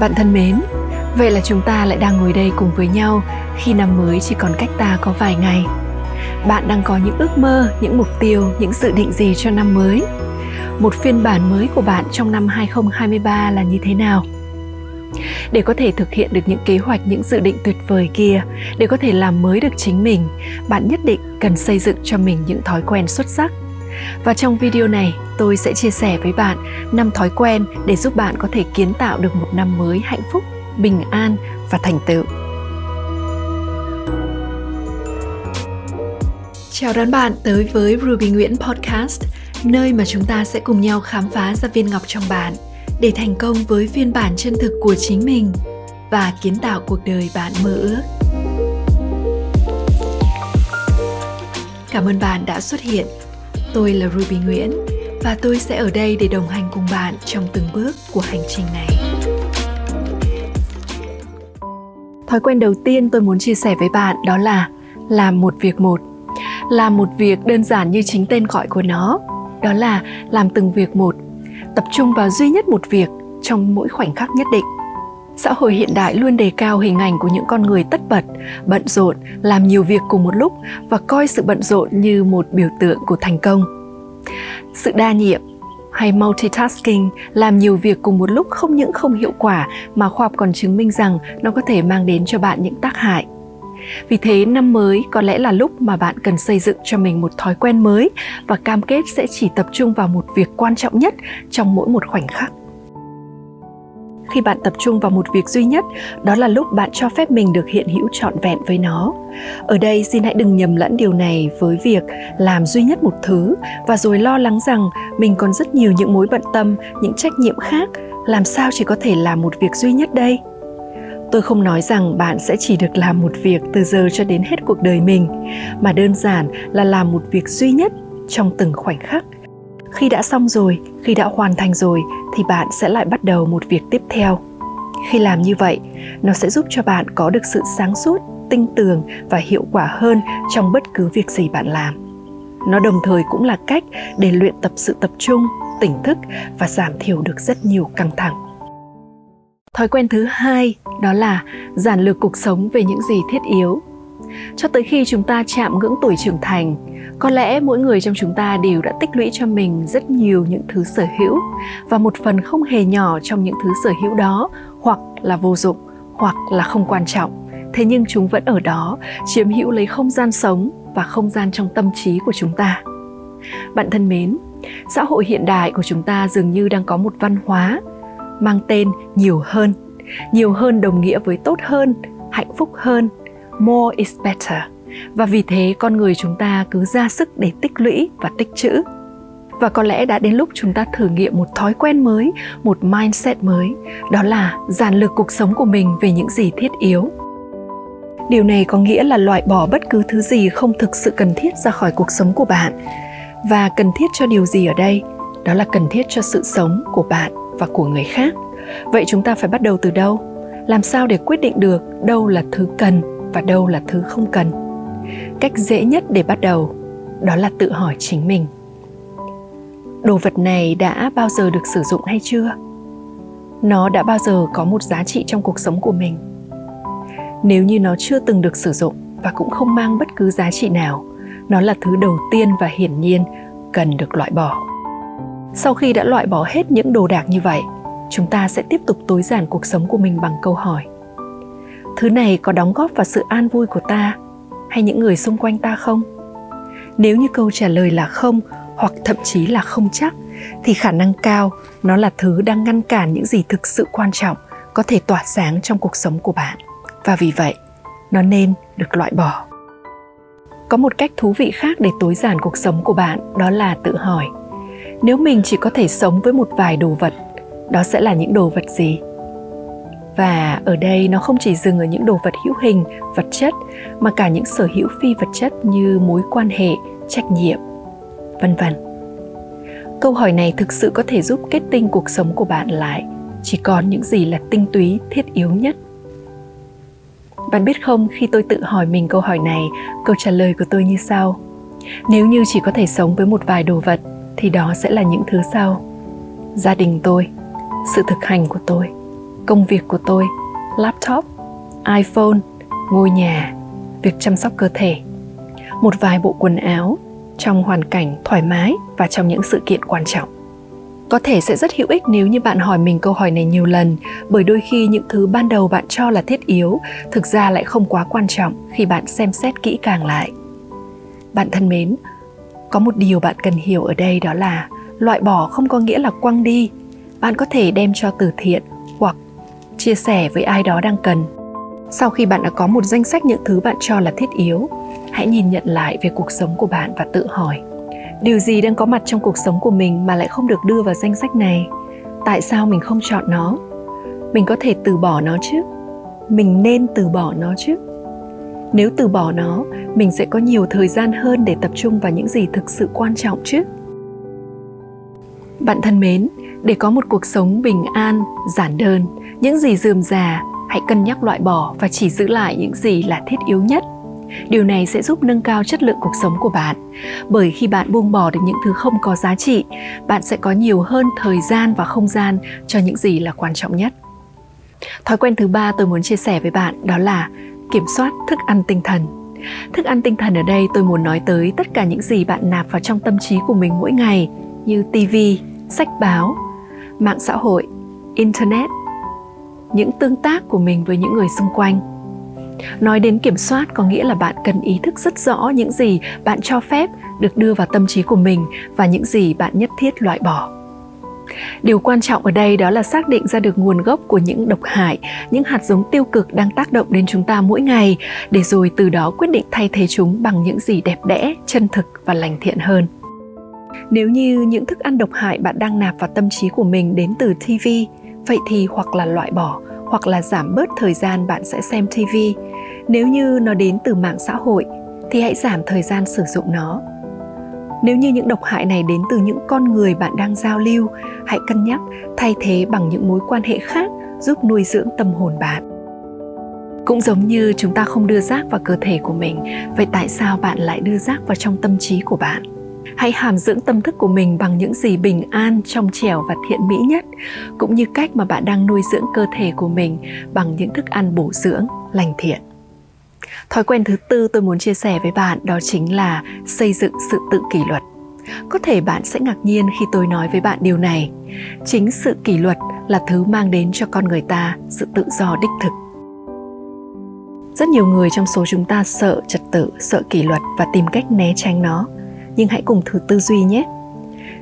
Bạn thân mến, vậy là chúng ta lại đang ngồi đây cùng với nhau khi năm mới chỉ còn cách ta có vài ngày. Bạn đang có những ước mơ, những mục tiêu, những dự định gì cho năm mới? Một phiên bản mới của bạn trong năm 2023 là như thế nào? để có thể thực hiện được những kế hoạch những dự định tuyệt vời kia để có thể làm mới được chính mình bạn nhất định cần xây dựng cho mình những thói quen xuất sắc và trong video này tôi sẽ chia sẻ với bạn năm thói quen để giúp bạn có thể kiến tạo được một năm mới hạnh phúc bình an và thành tựu Chào đón bạn tới với Ruby Nguyễn Podcast, nơi mà chúng ta sẽ cùng nhau khám phá ra viên ngọc trong bạn – để thành công với phiên bản chân thực của chính mình và kiến tạo cuộc đời bạn mơ ước. Cảm ơn bạn đã xuất hiện. Tôi là Ruby Nguyễn và tôi sẽ ở đây để đồng hành cùng bạn trong từng bước của hành trình này. Thói quen đầu tiên tôi muốn chia sẻ với bạn đó là làm một việc một. Làm một việc đơn giản như chính tên gọi của nó, đó là làm từng việc một tập trung vào duy nhất một việc trong mỗi khoảnh khắc nhất định xã hội hiện đại luôn đề cao hình ảnh của những con người tất bật, bận rộn, làm nhiều việc cùng một lúc và coi sự bận rộn như một biểu tượng của thành công. Sự đa nhiệm hay multitasking, làm nhiều việc cùng một lúc không những không hiệu quả mà khoa học còn chứng minh rằng nó có thể mang đến cho bạn những tác hại. Vì thế, năm mới có lẽ là lúc mà bạn cần xây dựng cho mình một thói quen mới và cam kết sẽ chỉ tập trung vào một việc quan trọng nhất trong mỗi một khoảnh khắc khi bạn tập trung vào một việc duy nhất, đó là lúc bạn cho phép mình được hiện hữu trọn vẹn với nó. Ở đây, xin hãy đừng nhầm lẫn điều này với việc làm duy nhất một thứ và rồi lo lắng rằng mình còn rất nhiều những mối bận tâm, những trách nhiệm khác. Làm sao chỉ có thể làm một việc duy nhất đây? Tôi không nói rằng bạn sẽ chỉ được làm một việc từ giờ cho đến hết cuộc đời mình, mà đơn giản là làm một việc duy nhất trong từng khoảnh khắc khi đã xong rồi, khi đã hoàn thành rồi, thì bạn sẽ lại bắt đầu một việc tiếp theo. Khi làm như vậy, nó sẽ giúp cho bạn có được sự sáng suốt, tinh tường và hiệu quả hơn trong bất cứ việc gì bạn làm. Nó đồng thời cũng là cách để luyện tập sự tập trung, tỉnh thức và giảm thiểu được rất nhiều căng thẳng. Thói quen thứ hai đó là giản lược cuộc sống về những gì thiết yếu. Cho tới khi chúng ta chạm ngưỡng tuổi trưởng thành có lẽ mỗi người trong chúng ta đều đã tích lũy cho mình rất nhiều những thứ sở hữu, và một phần không hề nhỏ trong những thứ sở hữu đó, hoặc là vô dụng, hoặc là không quan trọng. Thế nhưng chúng vẫn ở đó, chiếm hữu lấy không gian sống và không gian trong tâm trí của chúng ta. Bạn thân mến, xã hội hiện đại của chúng ta dường như đang có một văn hóa mang tên nhiều hơn. Nhiều hơn đồng nghĩa với tốt hơn, hạnh phúc hơn. More is better và vì thế con người chúng ta cứ ra sức để tích lũy và tích trữ. Và có lẽ đã đến lúc chúng ta thử nghiệm một thói quen mới, một mindset mới, đó là giản lược cuộc sống của mình về những gì thiết yếu. Điều này có nghĩa là loại bỏ bất cứ thứ gì không thực sự cần thiết ra khỏi cuộc sống của bạn. Và cần thiết cho điều gì ở đây? Đó là cần thiết cho sự sống của bạn và của người khác. Vậy chúng ta phải bắt đầu từ đâu? Làm sao để quyết định được đâu là thứ cần và đâu là thứ không cần? Cách dễ nhất để bắt đầu, đó là tự hỏi chính mình. Đồ vật này đã bao giờ được sử dụng hay chưa? Nó đã bao giờ có một giá trị trong cuộc sống của mình? Nếu như nó chưa từng được sử dụng và cũng không mang bất cứ giá trị nào, nó là thứ đầu tiên và hiển nhiên cần được loại bỏ. Sau khi đã loại bỏ hết những đồ đạc như vậy, chúng ta sẽ tiếp tục tối giản cuộc sống của mình bằng câu hỏi. Thứ này có đóng góp vào sự an vui của ta hay những người xung quanh ta không? Nếu như câu trả lời là không, hoặc thậm chí là không chắc, thì khả năng cao nó là thứ đang ngăn cản những gì thực sự quan trọng có thể tỏa sáng trong cuộc sống của bạn. Và vì vậy, nó nên được loại bỏ. Có một cách thú vị khác để tối giản cuộc sống của bạn, đó là tự hỏi, nếu mình chỉ có thể sống với một vài đồ vật, đó sẽ là những đồ vật gì? Và ở đây nó không chỉ dừng ở những đồ vật hữu hình, vật chất, mà cả những sở hữu phi vật chất như mối quan hệ, trách nhiệm, vân vân. Câu hỏi này thực sự có thể giúp kết tinh cuộc sống của bạn lại, chỉ còn những gì là tinh túy, thiết yếu nhất. Bạn biết không, khi tôi tự hỏi mình câu hỏi này, câu trả lời của tôi như sau. Nếu như chỉ có thể sống với một vài đồ vật, thì đó sẽ là những thứ sau. Gia đình tôi, sự thực hành của tôi công việc của tôi, laptop, iphone, ngôi nhà, việc chăm sóc cơ thể, một vài bộ quần áo trong hoàn cảnh thoải mái và trong những sự kiện quan trọng. Có thể sẽ rất hữu ích nếu như bạn hỏi mình câu hỏi này nhiều lần, bởi đôi khi những thứ ban đầu bạn cho là thiết yếu, thực ra lại không quá quan trọng khi bạn xem xét kỹ càng lại. Bạn thân mến, có một điều bạn cần hiểu ở đây đó là loại bỏ không có nghĩa là quăng đi. Bạn có thể đem cho từ thiện hoặc chia sẻ với ai đó đang cần. Sau khi bạn đã có một danh sách những thứ bạn cho là thiết yếu, hãy nhìn nhận lại về cuộc sống của bạn và tự hỏi, điều gì đang có mặt trong cuộc sống của mình mà lại không được đưa vào danh sách này? Tại sao mình không chọn nó? Mình có thể từ bỏ nó chứ? Mình nên từ bỏ nó chứ? Nếu từ bỏ nó, mình sẽ có nhiều thời gian hơn để tập trung vào những gì thực sự quan trọng chứ? Bạn thân mến, để có một cuộc sống bình an, giản đơn những gì dườm già, hãy cân nhắc loại bỏ và chỉ giữ lại những gì là thiết yếu nhất. Điều này sẽ giúp nâng cao chất lượng cuộc sống của bạn. Bởi khi bạn buông bỏ được những thứ không có giá trị, bạn sẽ có nhiều hơn thời gian và không gian cho những gì là quan trọng nhất. Thói quen thứ ba tôi muốn chia sẻ với bạn đó là kiểm soát thức ăn tinh thần. Thức ăn tinh thần ở đây tôi muốn nói tới tất cả những gì bạn nạp vào trong tâm trí của mình mỗi ngày như tv sách báo, mạng xã hội, internet những tương tác của mình với những người xung quanh. Nói đến kiểm soát có nghĩa là bạn cần ý thức rất rõ những gì bạn cho phép được đưa vào tâm trí của mình và những gì bạn nhất thiết loại bỏ. Điều quan trọng ở đây đó là xác định ra được nguồn gốc của những độc hại, những hạt giống tiêu cực đang tác động đến chúng ta mỗi ngày, để rồi từ đó quyết định thay thế chúng bằng những gì đẹp đẽ, chân thực và lành thiện hơn. Nếu như những thức ăn độc hại bạn đang nạp vào tâm trí của mình đến từ tv vậy thì hoặc là loại bỏ, hoặc là giảm bớt thời gian bạn sẽ xem tv nếu như nó đến từ mạng xã hội, thì hãy giảm thời gian sử dụng nó. Nếu như những độc hại này đến từ những con người bạn đang giao lưu, hãy cân nhắc thay thế bằng những mối quan hệ khác giúp nuôi dưỡng tâm hồn bạn. Cũng giống như chúng ta không đưa rác vào cơ thể của mình, vậy tại sao bạn lại đưa rác vào trong tâm trí của bạn? Hãy hàm dưỡng tâm thức của mình bằng những gì bình an trong trẻo và thiện mỹ nhất, cũng như cách mà bạn đang nuôi dưỡng cơ thể của mình bằng những thức ăn bổ dưỡng, lành thiện. Thói quen thứ tư tôi muốn chia sẻ với bạn đó chính là xây dựng sự tự kỷ luật. Có thể bạn sẽ ngạc nhiên khi tôi nói với bạn điều này. Chính sự kỷ luật là thứ mang đến cho con người ta sự tự do đích thực. Rất nhiều người trong số chúng ta sợ trật tự, sợ kỷ luật và tìm cách né tránh nó nhưng hãy cùng thử tư duy nhé.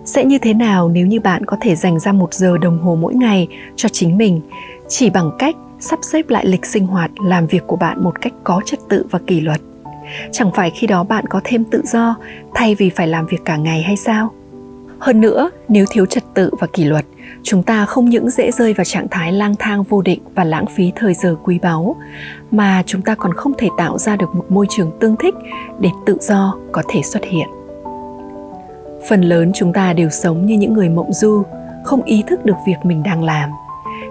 Sẽ như thế nào nếu như bạn có thể dành ra một giờ đồng hồ mỗi ngày cho chính mình, chỉ bằng cách sắp xếp lại lịch sinh hoạt, làm việc của bạn một cách có trật tự và kỷ luật? Chẳng phải khi đó bạn có thêm tự do, thay vì phải làm việc cả ngày hay sao? Hơn nữa, nếu thiếu trật tự và kỷ luật, chúng ta không những dễ rơi vào trạng thái lang thang vô định và lãng phí thời giờ quý báu, mà chúng ta còn không thể tạo ra được một môi trường tương thích để tự do có thể xuất hiện phần lớn chúng ta đều sống như những người mộng du, không ý thức được việc mình đang làm.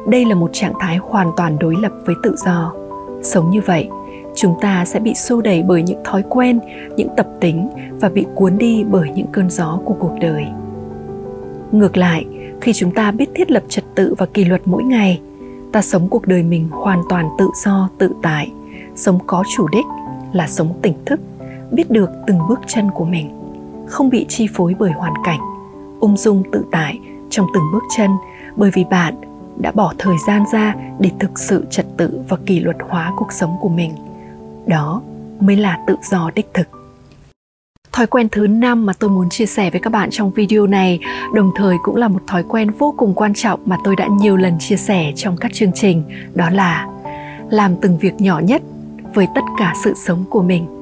Đây là một trạng thái hoàn toàn đối lập với tự do. Sống như vậy, chúng ta sẽ bị xô đẩy bởi những thói quen, những tập tính và bị cuốn đi bởi những cơn gió của cuộc đời. Ngược lại, khi chúng ta biết thiết lập trật tự và kỷ luật mỗi ngày, ta sống cuộc đời mình hoàn toàn tự do, tự tại, sống có chủ đích là sống tỉnh thức, biết được từng bước chân của mình không bị chi phối bởi hoàn cảnh ung dung tự tại trong từng bước chân bởi vì bạn đã bỏ thời gian ra để thực sự trật tự và kỷ luật hóa cuộc sống của mình đó mới là tự do đích thực Thói quen thứ năm mà tôi muốn chia sẻ với các bạn trong video này đồng thời cũng là một thói quen vô cùng quan trọng mà tôi đã nhiều lần chia sẻ trong các chương trình, đó là làm từng việc nhỏ nhất với tất cả sự sống của mình.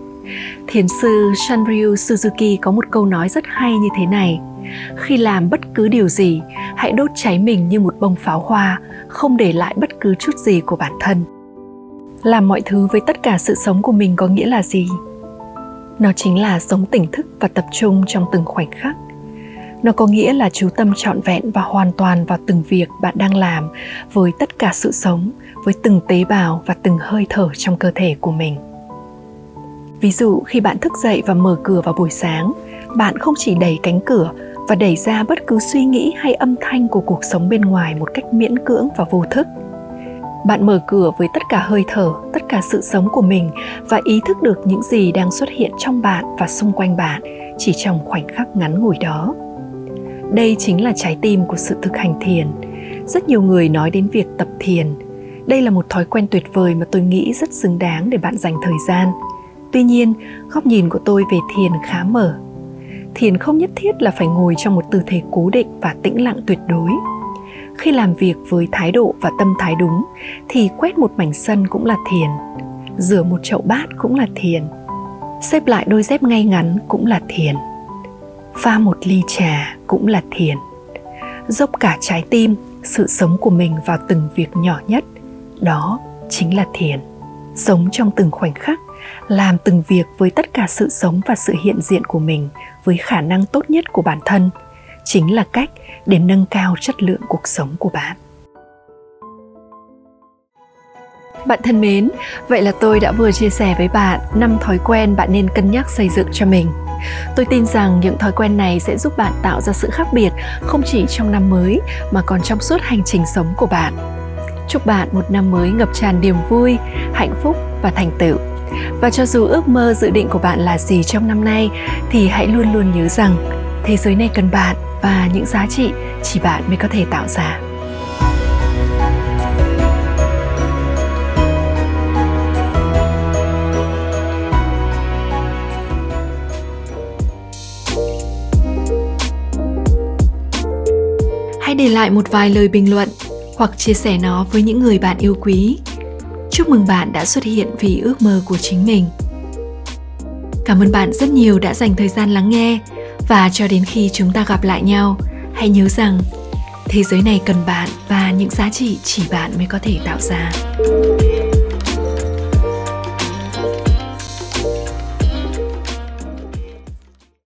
Thiền sư Shanryu Suzuki có một câu nói rất hay như thế này: Khi làm bất cứ điều gì, hãy đốt cháy mình như một bông pháo hoa, không để lại bất cứ chút gì của bản thân. Làm mọi thứ với tất cả sự sống của mình có nghĩa là gì? Nó chính là sống tỉnh thức và tập trung trong từng khoảnh khắc. Nó có nghĩa là chú tâm trọn vẹn và hoàn toàn vào từng việc bạn đang làm với tất cả sự sống, với từng tế bào và từng hơi thở trong cơ thể của mình ví dụ, khi bạn thức dậy và mở cửa vào buổi sáng, bạn không chỉ đẩy cánh cửa và đẩy ra bất cứ suy nghĩ hay âm thanh của cuộc sống bên ngoài một cách miễn cưỡng và vô thức. Bạn mở cửa với tất cả hơi thở, tất cả sự sống của mình và ý thức được những gì đang xuất hiện trong bạn và xung quanh bạn chỉ trong khoảnh khắc ngắn ngủi đó. Đây chính là trái tim của sự thực hành thiền. Rất nhiều người nói đến việc tập thiền. Đây là một thói quen tuyệt vời mà tôi nghĩ rất xứng đáng để bạn dành thời gian tuy nhiên, góc nhìn của tôi về thiền khá mở. Thiền không nhất thiết là phải ngồi trong một tư thế cố định và tĩnh lặng tuyệt đối. Khi làm việc với thái độ và tâm thái đúng, thì quét một mảnh sân cũng là thiền, rửa một chậu bát cũng là thiền, xếp lại đôi dép ngay ngắn cũng là thiền, pha một ly trà cũng là thiền, dốc cả trái tim, sự sống của mình vào từng việc nhỏ nhất, đó chính là thiền, sống trong từng khoảnh khắc làm từng việc với tất cả sự sống và sự hiện diện của mình với khả năng tốt nhất của bản thân chính là cách để nâng cao chất lượng cuộc sống của bạn Bạn thân mến, vậy là tôi đã vừa chia sẻ với bạn năm thói quen bạn nên cân nhắc xây dựng cho mình. Tôi tin rằng những thói quen này sẽ giúp bạn tạo ra sự khác biệt không chỉ trong năm mới mà còn trong suốt hành trình sống của bạn. Chúc bạn một năm mới ngập tràn niềm vui, hạnh phúc và thành tựu. Và cho dù ước mơ dự định của bạn là gì trong năm nay, thì hãy luôn luôn nhớ rằng thế giới này cần bạn và những giá trị chỉ bạn mới có thể tạo ra. Hãy để lại một vài lời bình luận hoặc chia sẻ nó với những người bạn yêu quý. Chúc mừng bạn đã xuất hiện vì ước mơ của chính mình. Cảm ơn bạn rất nhiều đã dành thời gian lắng nghe và cho đến khi chúng ta gặp lại nhau, hãy nhớ rằng thế giới này cần bạn và những giá trị chỉ bạn mới có thể tạo ra.